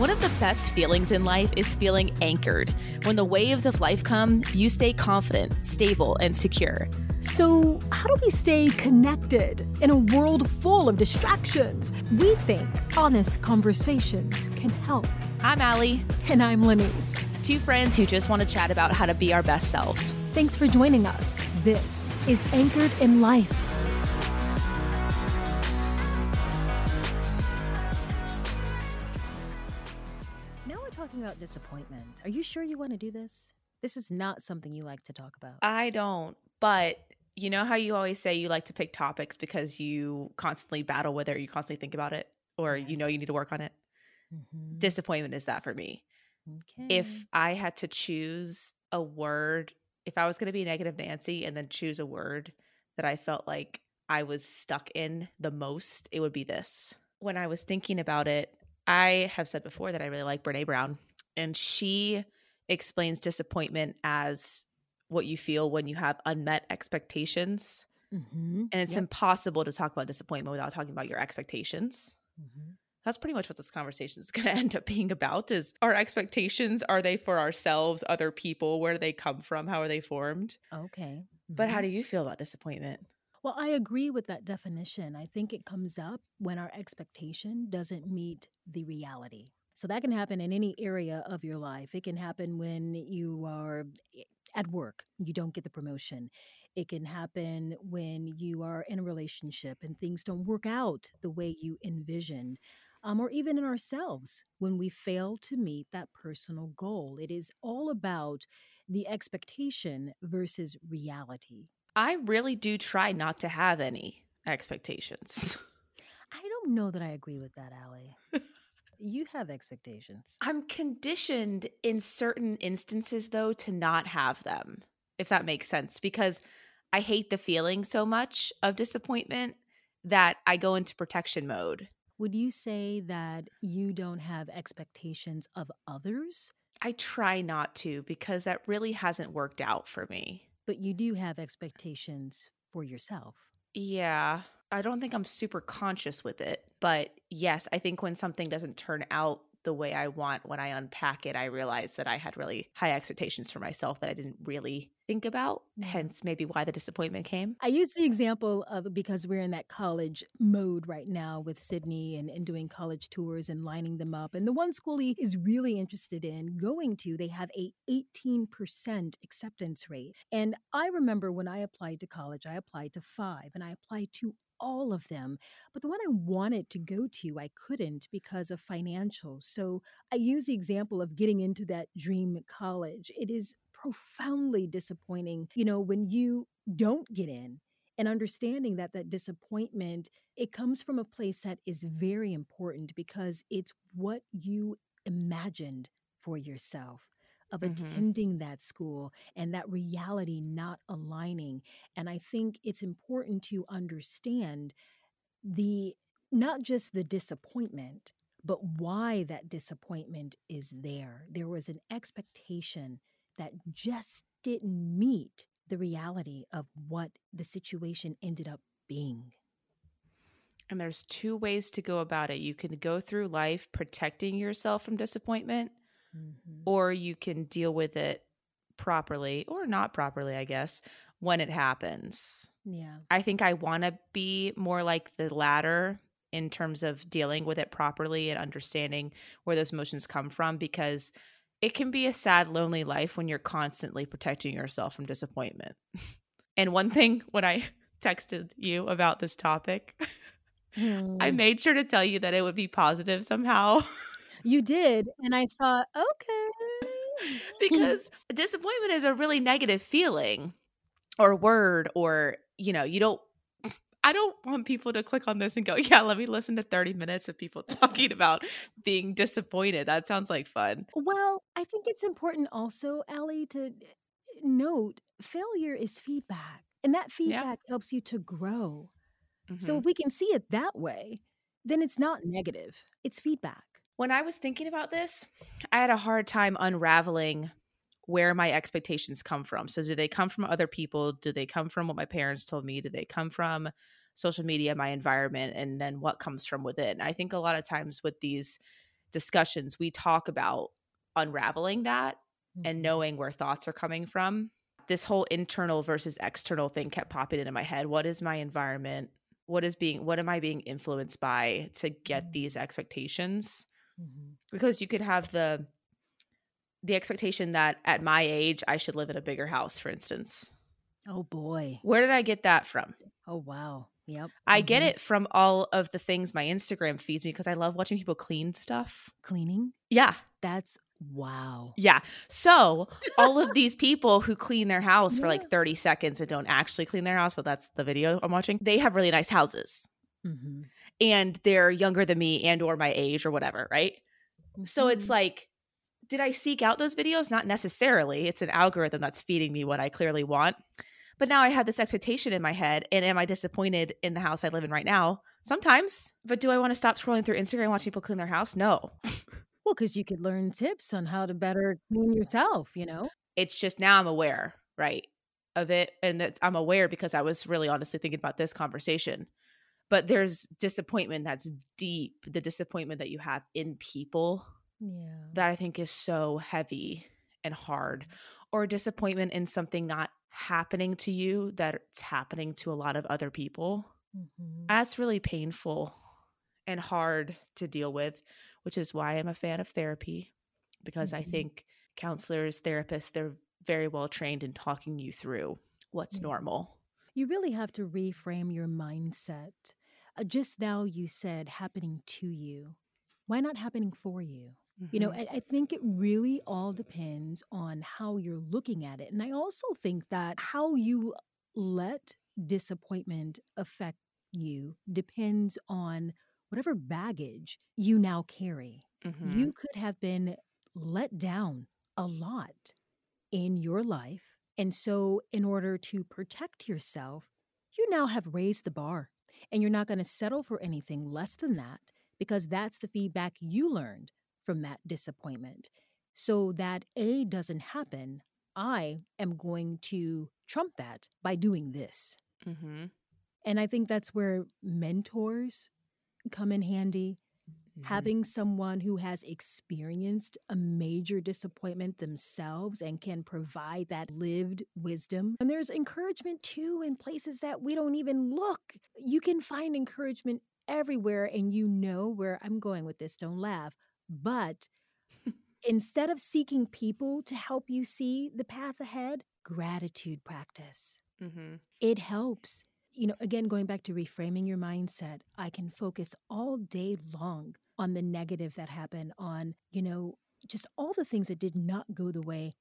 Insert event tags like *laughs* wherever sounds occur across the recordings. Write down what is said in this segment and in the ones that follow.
One of the best feelings in life is feeling anchored. When the waves of life come, you stay confident, stable, and secure. So, how do we stay connected in a world full of distractions? We think honest conversations can help. I'm Allie. And I'm Lenise. Two friends who just want to chat about how to be our best selves. Thanks for joining us. This is Anchored in Life. Disappointment. Are you sure you want to do this? This is not something you like to talk about. I don't, but you know how you always say you like to pick topics because you constantly battle with it or you constantly think about it or yes. you know you need to work on it? Mm-hmm. Disappointment is that for me. Okay. If I had to choose a word, if I was going to be negative Nancy and then choose a word that I felt like I was stuck in the most, it would be this. When I was thinking about it, I have said before that I really like Brene Brown, and she explains disappointment as what you feel when you have unmet expectations. Mm-hmm. And it's yep. impossible to talk about disappointment without talking about your expectations. Mm-hmm. That's pretty much what this conversation is *laughs* going to end up being about is our expectations are they for ourselves, other people, where do they come from, how are they formed? Okay. Mm-hmm. But how mm-hmm. do you feel about disappointment? Well, I agree with that definition. I think it comes up when our expectation doesn't meet the reality. So that can happen in any area of your life. It can happen when you are eh, at work, you don't get the promotion. It can happen when you are in a relationship and things don't work out the way you envisioned. Um, or even in ourselves when we fail to meet that personal goal. It is all about the expectation versus reality. I really do try not to have any expectations. I don't know that I agree with that, Allie. *laughs* you have expectations. I'm conditioned in certain instances, though, to not have them, if that makes sense, because I hate the feeling so much of disappointment that I go into protection mode. Would you say that you don't have expectations of others? I try not to because that really hasn't worked out for me. But you do have expectations for yourself. Yeah. I don't think I'm super conscious with it. But yes, I think when something doesn't turn out the way I want when I unpack it, I realize that I had really high expectations for myself that I didn't really think about, hence maybe why the disappointment came. I use the example of because we're in that college mode right now with Sydney and, and doing college tours and lining them up. And the one school he is really interested in going to, they have a 18% acceptance rate. And I remember when I applied to college, I applied to five and I applied to all of them. But the one I wanted to go to, I couldn't because of financial. So I use the example of getting into that dream college. It is profoundly disappointing, you know, when you don't get in and understanding that that disappointment it comes from a place that is very important because it's what you imagined for yourself of mm-hmm. attending that school and that reality not aligning. And I think it's important to understand the not just the disappointment, but why that disappointment is there. There was an expectation that just didn't meet the reality of what the situation ended up being. And there's two ways to go about it. You can go through life protecting yourself from disappointment, mm-hmm. or you can deal with it properly or not properly, I guess, when it happens. Yeah. I think I want to be more like the latter in terms of dealing with it properly and understanding where those emotions come from because it can be a sad, lonely life when you're constantly protecting yourself from disappointment. *laughs* and one thing when I *laughs* texted you about this topic, mm. *laughs* I made sure to tell you that it would be positive somehow. You did. And I thought, okay. *laughs* *laughs* because disappointment is a really negative feeling or word, or, you know, you don't. *laughs* I don't want people to click on this and go, yeah, let me listen to 30 minutes of people talking about being disappointed. That sounds like fun. Well, I think it's important also, Allie, to eh, note failure is feedback, and that feedback yeah. helps you to grow. Mm-hmm. So if we can see it that way, then it's not negative, it's feedback. When I was thinking about this, I had a hard time unraveling where my expectations come from. So, do they come from other people? Do they come from what my parents told me? Do they come from social media, my environment, and then what comes from within? I think a lot of times with these discussions, we talk about unraveling that Mm-hmm. and knowing where thoughts are coming from. This whole internal versus external thing kept popping into my head. What is my environment? What is being what am I being influenced by to get Mhm. these expectations? Mhm. Because you could have the the expectation that at my age I should live in a bigger house, for instance. Oh boy. Where did I get that from? Oh wow. Yep. I get Mhm. it from all of the things my Instagram feeds me because I love watching people clean stuff. Cleaning. Yeah. That's wow. Yeah. So all of these *laughs* people who clean their house for like 30 seconds and don't actually clean their house, but that's the video I'm watching, they have really nice houses. Mm-hmm. And they're younger than me and or my age or whatever, right? So it's Mhm. like, did I seek out those videos? Not necessarily. It's an algorithm that's feeding me what I clearly want. But now I have this expectation in my head. And am I disappointed in the house I live in right now? Sometimes. But do I want to stop scrolling through Instagram and watch people clean their house? No. well, because you could learn tips on how to better clean yourself. You know. It's just now I'm aware, right, of it. And that I'm aware because I was really honestly thinking about this conversation. But there's disappointment that's deep, the disappointment that you have in people Yeah. that I think is so heavy and hard, or disappointment in something not happening to you that it's happening to a lot of other people. Mhm. That's really painful and hard to deal with, which is why I'm a fan of therapy because I Mhm. think counselors, therapists, they're very well trained in talking you through what's Yeah. normal. You really have to reframe your mindset. Uh, just now, you said happening to you. Why not happening for you? You know, Mhm. I, I think it really all depends on how you're looking at it. And I also think that how you let disappointment affect you depends on whatever baggage you now carry. Mhm. You could have been let down a lot in your life. And so, in order to protect yourself, you now have raised the bar and you're not going to settle for anything less than that because that's the feedback you learned from that disappointment. So that A doesn't happen, I am going to trump that by doing this. Mhm. And I think that's where mentors come in handy. Mhm. Having someone who has experienced a major disappointment themselves and can provide that lived wisdom. And there's encouragement too in places that we don't even look. You can find encouragement everywhere, and you know where I'm going with this. Don't laugh. But *laughs* instead of seeking people to help you see the path ahead, gratitude practice. Mhm. It helps. You know, again, going back to reframing your mindset, I can focus all day long on the negative that happened, on, you know, just all the things that did not go the way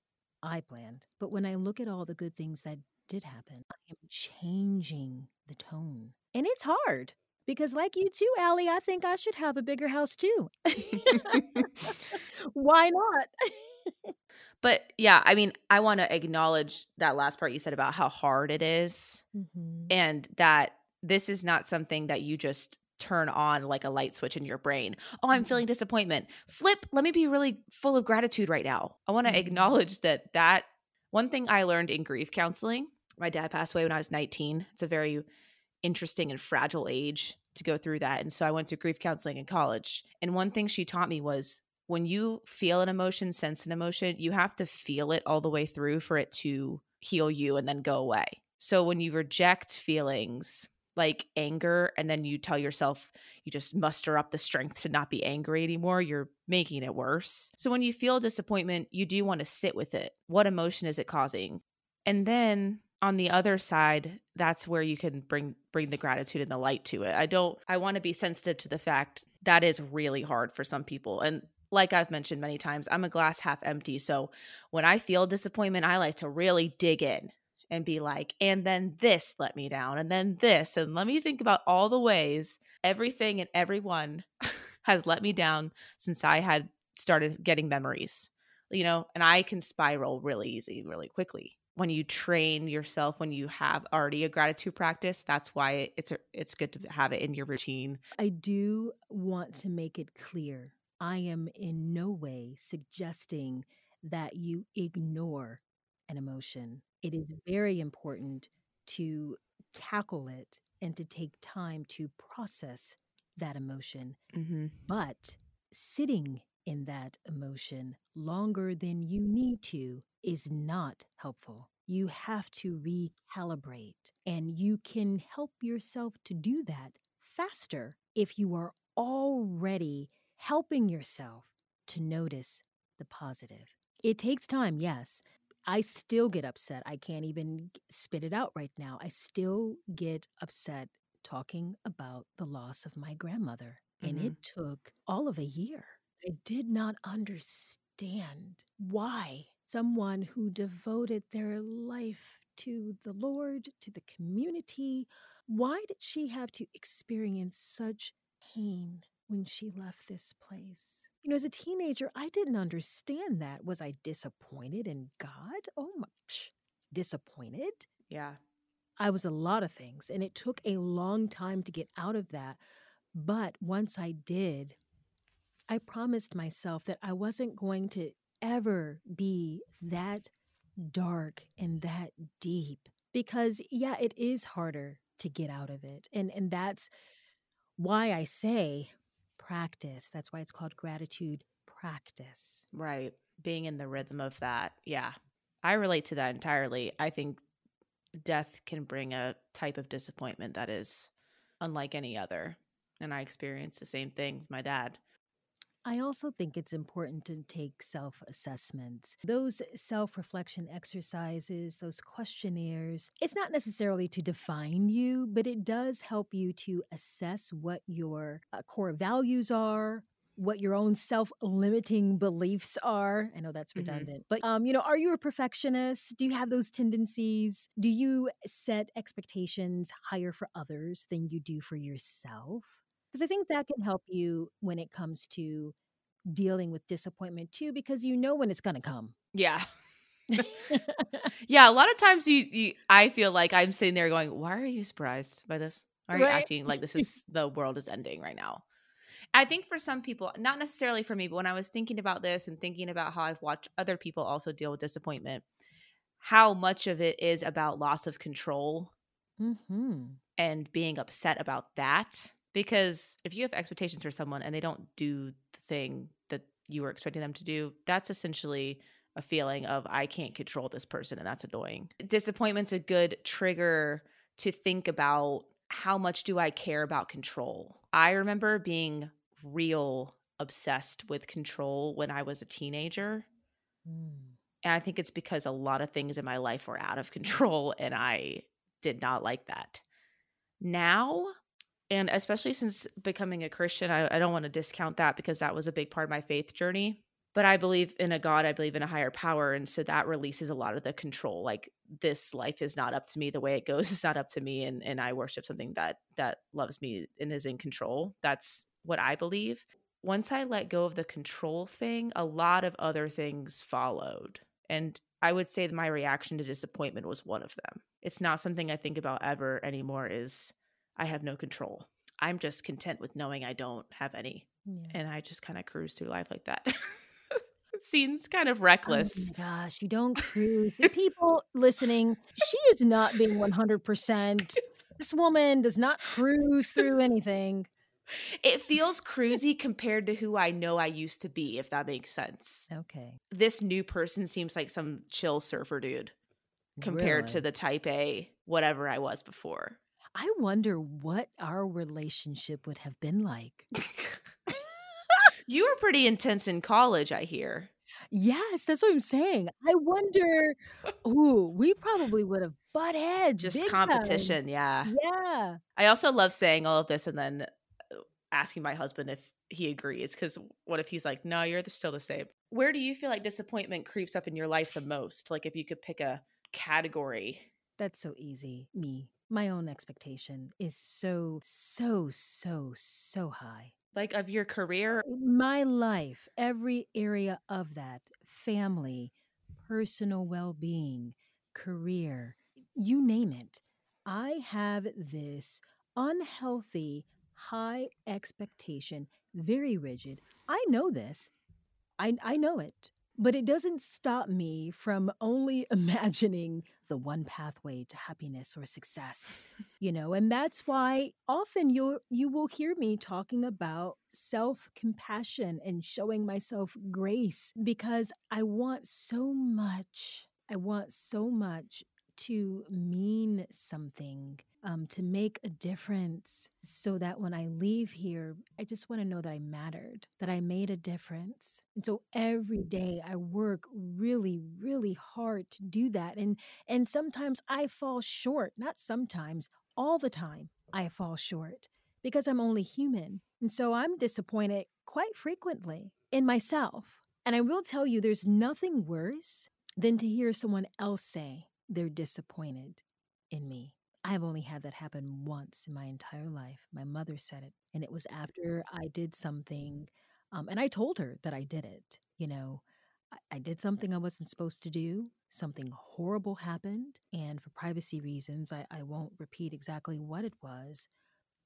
I planned. But when I look at all the good things that did happen, I am changing the tone. And it's hard because, like you too, Allie, I think I should have a bigger house too. *laughs* Why not? *laughs* But yeah, I mean, I want to acknowledge that last part you said about how hard it is Mhm. and that this is not something that you just turn on like a light switch in your brain. Oh, I'm Mhm. feeling disappointment. Flip, let me be really full of gratitude right now. I want to Mhm. acknowledge that that one thing I learned in grief counseling, my dad passed away when I was 19. It's a very interesting and fragile age to go through that. And so I went to grief counseling in college. And one thing she taught me was when you feel an emotion, sense an emotion, you have to feel it all the way through for it to heal you and then go away. So when you reject feelings like anger and then you tell yourself you just muster up the strength to not be angry anymore, you're making it worse. So when you feel disappointment, you do want to sit with it. What emotion is it causing? And then on the other side, that's where you can bring bring the gratitude and the light to it. I don't I want to be sensitive to the fact that is really hard for some people. And like I've mentioned many times, I'm a glass half empty. So when I feel disappointment, I like to really dig in and be like, and then this let me down, and then this, and let me think about all the ways everything and everyone *laughs* has let me down since I had started getting memories, you know, and I can spiral really easy, really quickly. When you train yourself, when you have already a gratitude practice, that's why it's a, it's good to have it in your routine. I do want to make it clear I am in no way suggesting that you ignore an emotion. It is very important to tackle it and to take time to process that emotion. Mm-hmm. But sitting in that emotion longer than you need to is not helpful. You have to recalibrate, and you can help yourself to do that faster if you are already helping yourself to notice the positive. It takes time, yes. I still get upset. I can't even spit it out right now. I still get upset talking about the loss of my grandmother. And Mhm. it took all of a year. I did not understand why someone who devoted their life to the Lord, to the community, why did she have to experience such pain when she left this place? You know, as a teenager, I didn't understand that. Was I disappointed in God? Oh my, psh, disappointed? Yeah. I was a lot of things, and it took a long time to get out of that. But once I did, I promised myself that I wasn't going to ever be that dark and that deep because yeah, it is harder to get out of it. And and that's why I say practice. That's why it's called gratitude practice. Right. Being in the rhythm of that. Yeah. I relate to that entirely. I think death can bring a type of disappointment that is unlike any other. And I experienced the same thing with my dad. I also think it's important to take self assessments. Those self reflection exercises, those questionnaires, it's not necessarily to define you, but it does help you to assess what your uh, core values are. What your own self limiting beliefs are. I know that's Mhm. redundant, but um, you know, are you a perfectionist? Do you have those tendencies? Do you set expectations higher for others than you do for yourself? Because I think that can help you when it comes to dealing with disappointment too, because you know when it's going to come. Yeah. *laughs* *laughs* Yeah. A lot of times you, you I feel like I'm sitting there going, Why are you surprised by this? Why are you Right. acting like this *laughs* is the world is ending right now? I think for some people, not necessarily for me, but when I was thinking about this and thinking about how I've watched other people also deal with disappointment, how much of it is about loss of control hmm and being upset about that. Because if you have expectations for someone and they don't do the thing that you were expecting them to do, that's essentially a feeling of I can't control this person and that's annoying. Disappointment's a good trigger to think about how much do I care about control. I remember being real obsessed with control when I was a teenager. Mm. And I think it's because a lot of things in my life were out of *laughs* control and I did not like that. Now, and especially since becoming a Christian, I, I don't want to discount that because that was a big part of my faith journey. But I believe in a God, I believe in a higher power. And so that releases a lot of the control. Like this life is not up to me. The way it goes *laughs* is not up to me. And and I worship something that that loves me and is in control. That's what I believe. Once I let go of the control thing, a lot of other things followed. And I would say that my reaction to disappointment was one of them. It's not something I think about ever anymore is I have no control. I'm just content with knowing I don't have any. Yeah. And I just kind of cruise through life like that. *laughs* it seems kind of Oh reckless. my gosh, you don't cruise. The *laughs* people listening, she is not being 100%. This woman does not cruise through anything. It feels cruisy compared to who I know I used to be, if that makes sense. Okay. This new person seems like some chill surfer dude compared to the type A, whatever I was before. I wonder what our relationship would have been like. *laughs* you were pretty intense in college, I hear. Yes, that's what I'm saying. I wonder, ooh, we probably would have butt heads. Just big time. competition, yeah. Yeah. I also love saying all of this and then uh, asking my husband if he agrees because what if he's like, no, you're still the same. Where do you feel like disappointment creeps up in your life the most? Like if you could pick a category. That's so easy. Me, my own expectation is so, so, so, so high. Like of your career, My life, every area of that family, personal well being, career, you name it. I have this unhealthy, high expectation, very rigid. I know this. I, I know it. But it doesn't stop me from only *laughs* imagining the one pathway to happiness or success. You know, and that's why often you you will hear me talking about self-compassion and showing myself grace because I want so much. I want so much to mean something, um, to make a difference, so that when I leave here, I just want to know that I mattered, that I made a difference. And so every day I work really, really hard to do that. And and sometimes I fall short, not sometimes, all the time I fall short because I'm only human. And so I'm disappointed quite frequently in myself. And I will tell you, there's nothing worse than to hear someone else say, they're disappointed in me. I have only had that happen once in my entire life. My mother said it, and it was after I did something, um, and I told her that I did it. You know, I, I did something I wasn't supposed to do. Something horrible happened, and for privacy reasons, I, I won't repeat exactly what it was.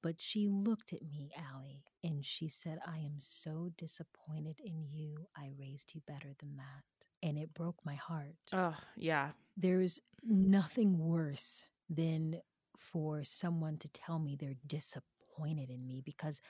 But she looked at me, Allie, and she said, I am so disappointed in you. I raised you better than that and it broke my heart. Oh, yeah. There's nothing worse than for someone to tell me they're disappointed in me because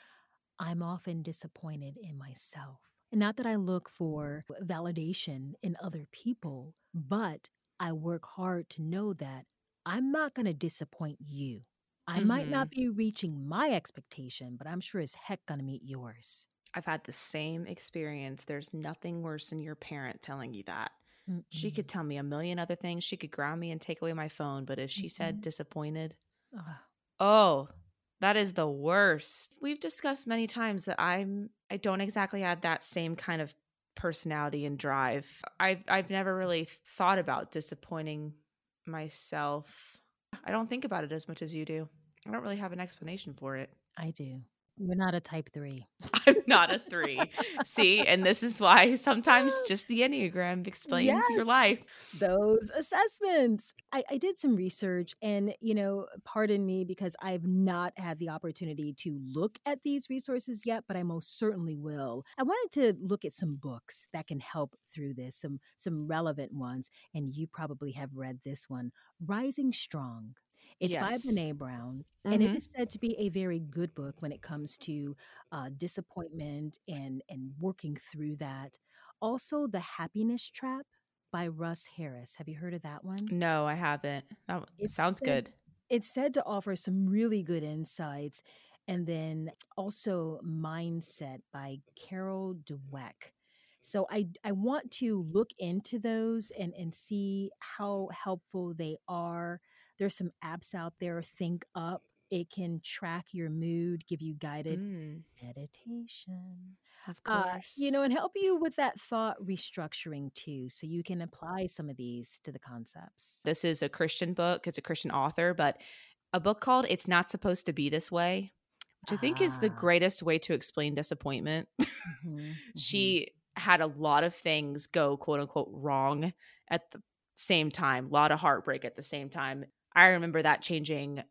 I'm often disappointed in myself. And not that I look for validation in other people, but I work hard to know that I'm not going to disappoint you. I mm-hmm. might not mm-hmm. be reaching my expectation, but I'm sure as heck going to meet yours. I've had the same experience. There's nothing worse than your parent telling you that. Mm-mm. She could tell me a million other things. She could ground me and take away my phone. But if she mm-hmm. said disappointed, oh, that is the worst. We've discussed many times that I'm I don't exactly have that same kind of personality and drive. I've I've never really thought about disappointing myself. I don't think about it as much as you do. I don't really have an explanation for it. I do. You're not a type three. *laughs* I'm not a three. See, and this is why sometimes *laughs* just the Enneagram explains yes, your life. Those assessments. I, I did some research, and, you know, pardon me because I've not had the opportunity to look at these resources yet, but I most certainly will. I wanted to look at some books that can help through this, some, some relevant ones. And you probably have read this one Rising Strong it's yes. by Brene Brown, mm-hmm. and it mm-hmm. said to be a very good book when it comes to uh, disappointment and and working through that. Also, The Happiness Trap by Russ Harris. Have you heard of that one? No, I haven't. That it sounds said, good. It's said to offer some really good insights. And then also Mindset by Carol Dweck. So I I want to look into those and and see how helpful they are there's some apps out there, Think Up. It can track your mood, give you guided mm. meditation. Of course. Uh, you know, and help you with that thought restructuring too. So you can apply some of these to the concepts. This is a Christian book, it's a Christian author, but a book called It's Not Supposed to Be This Way, which I think is the ah. greatest way to explain disappointment. Mm-hmm, *laughs* mm-hmm. she had a lot of things go quote unquote wrong at the same time, a lot of heartbreak at the same time. I remember that changing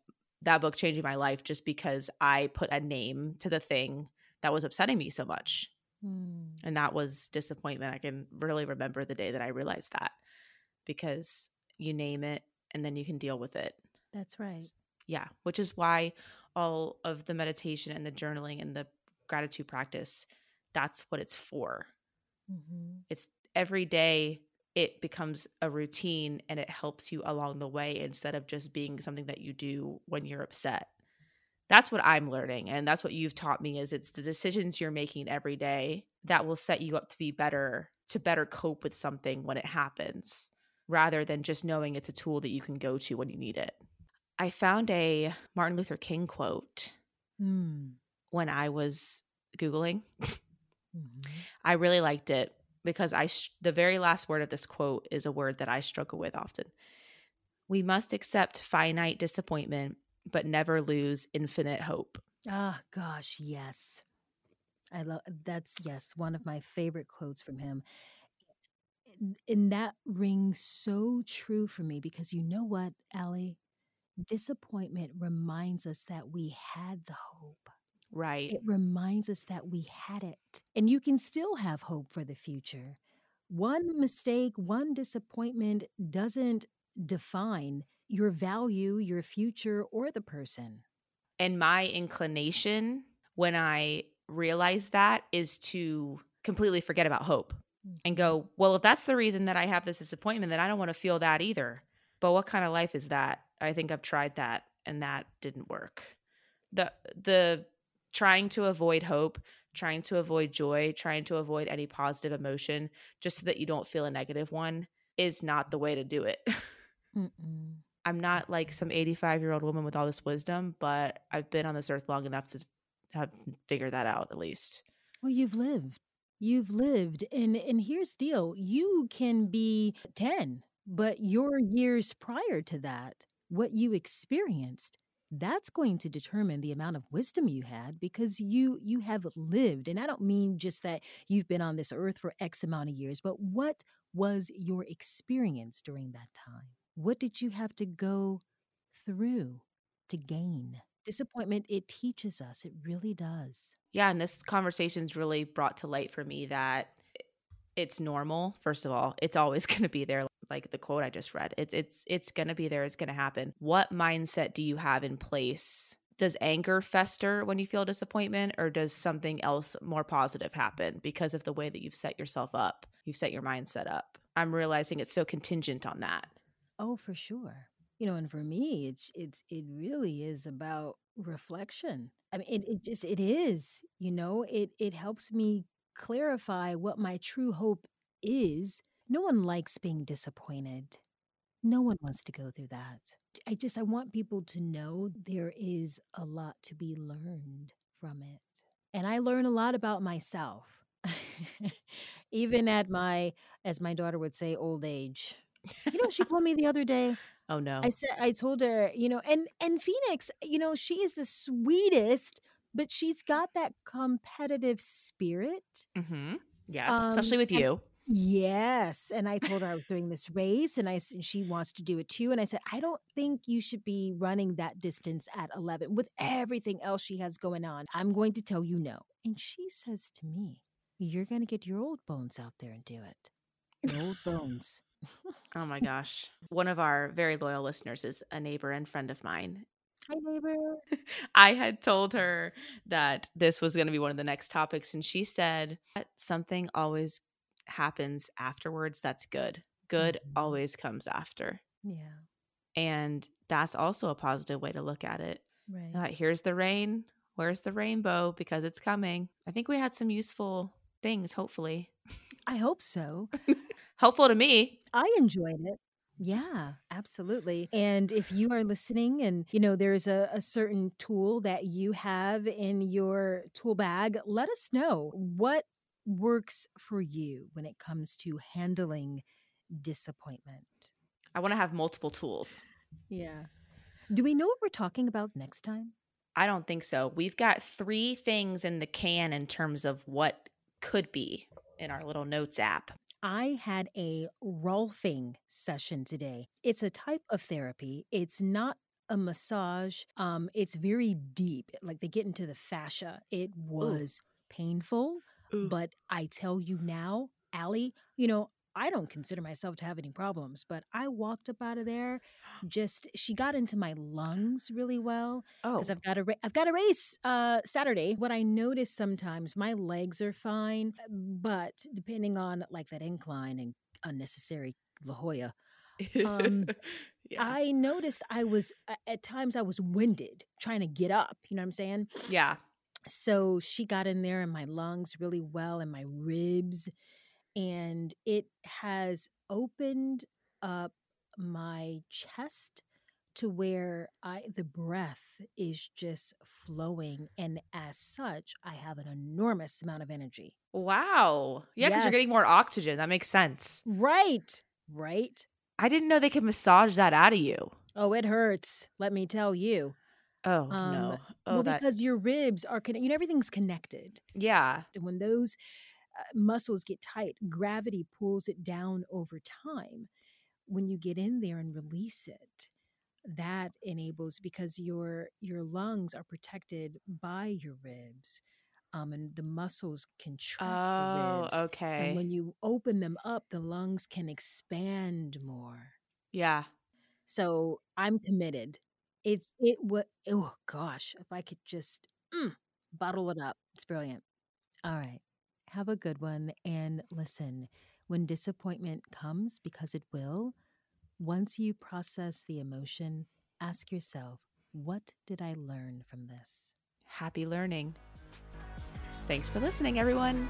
that book changing my life just because I put a name to the thing that was upsetting me so much. Mm. And that was disappointment. I can really remember the day that I realized that because you name it and then you can deal with it. That's right. Yeah, which is why all of the meditation and the journaling and the gratitude practice that's what it's for. Mm-hmm. It's every day it becomes a routine and it helps you along the way instead of just being something that you do when you're upset. That's what I'm learning and that's what you've taught me is it's the decisions you're making every day that will set you up to be better to better cope with something when it happens rather than just knowing it's a tool that you can go to when you need it. I found a Martin Luther King quote mm. when I was googling. *laughs* Mm-hmm. I really liked it because I the very last word of this quote is a word that I struggle with often. We must accept finite disappointment but never lose infinite hope. Ah, oh, gosh, yes. I love that's yes, one of my favorite quotes from him. And that rings so true for me because you know what, Allie? Disappointment reminds us that we had the hope. Right. It reminds us that we had it. And you can still have hope for the future one mistake, one disappointment doesn't define your value, your future, or the person. And my inclination when I realize that is to completely forget about hope and Mm-hmm. go, well, if that's the reason that I have this disappointment, then I don't want to feel that either. But what kind of life is that? I think I've tried that and that didn't work. The the trying to avoid hope, trying to avoid joy, trying to avoid any positive emotion just so that you don't feel a negative one is not the way to do it. *laughs* Mm-mm. I'm not like some 85 year old woman with all this wisdom, but I've been on this earth long enough to have figured that out at least. Well, you've lived. You've lived. And and here's the deal. You can be 10, but your years prior to that, what you experienced, that's going to determine the amount of wisdom you had because you you have lived. And I don't mean just that you've been on this earth for X amount of years, but what was your experience during that time? What did you have to go through to gain? Disappointment, it teaches us. It really does. Yeah, and this conversation's really brought to light for me that it's normal. First of all, it's always *laughs* going to be there like the quote I just read. It's it's it's going to be there. It's going to happen. What mindset do you have in place? Does anger fester when you feel disappointment or does something else more positive happen because of the way that you've set yourself up? You've set your mindset up. I'm realizing it's so contingent on that. Oh, for sure. You know, and for me, it's it's it really is about reflection. I mean, it, it just it is. You know, it it helps me clarify what my true hope is. No one likes being disappointed. No one wants to go through that. I just I want people to know there is a lot to be learned from it. And I learn a lot about myself. *laughs* Even at my as my daughter would say old age. You know, she told me the other day, *laughs* Oh no. I said I told her, you know, and and Phoenix, you know, she is the sweetest, but she's got that competitive spirit. mm-hmm. Yes, Um, especially with you. Yes, and I told her I was doing this race, and I s- she wants to do it too. And I said, I don't think you should be running that distance at eleven with everything else she has going on. I'm going to tell you no. And she says to me, "You're going to get your old bones out there and do it. Your old bones." Oh my gosh. One of our very loyal listeners is a neighbor and friend of mine. Hi, neighbor. *laughs* I had told her that this was going to be one of the next topics, and she said that something always happens afterwards that's good. Good Mhm. always comes after. Yeah, And that's also a positive way to look at it. right. Uh, here's the rain. Where's the rainbow? Because it's coming. I think we had some useful things, hopefully. I hope so. *laughs* Helpful to me. I enjoyed it. Yeah, absolutely. And if you are listening and you know there's a, a certain tool that you have in your tool bag, let us know what works for you when it comes to handling disappointment. I want to have multiple tools. Yeah. Do we know what we're talking about next time? I don't think so. We've got three things in the can in terms of what could be in our little notes app. I had a Rolfing session today. It's a type of therapy. It's not a massage. Um, it's very deep. Like they get into the fascia. It was painful, Ooh. but I tell you now, Allie, you know, I don't consider myself to have any problems, but I walked up out of there. Just she got into my lungs really well Oh, because I've got a ra- I've got a race uh Saturday. What I notice sometimes my legs are fine, but depending on like that incline and unnecessary La Jolla, um, *laughs* yeah. I noticed I was at times I was winded trying to get up. You know what I'm saying? yeah. So she got in there in my lungs really well and my ribs, and it has opened up my chest to where I the breath is just flowing and as such I have an enormous amount of energy. Wow. Yeah, because you're getting more oxygen. That makes sense. Right. Right. I didn't know they could massage that out of you. Oh, it hurts. Let me tell you. Oh Um, no. Oh, well, that. because your ribs are connected. You know, everything's connected. yeah. And when those uh, muscles get tight, gravity pulls it down over time. When you get in there and release it, that enables because your your lungs are protected by your ribs. um, and the muscles contract oh, the ribs. okay. And when you open them up, the lungs can expand more. yeah. So I'm committed. It's it what oh gosh, if I could just mm, bottle it up. It's brilliant. All right. Have a good one and listen. When disappointment comes because it will, once you process the emotion, ask yourself, what did I learn from this? Happy learning. Thanks for listening, everyone.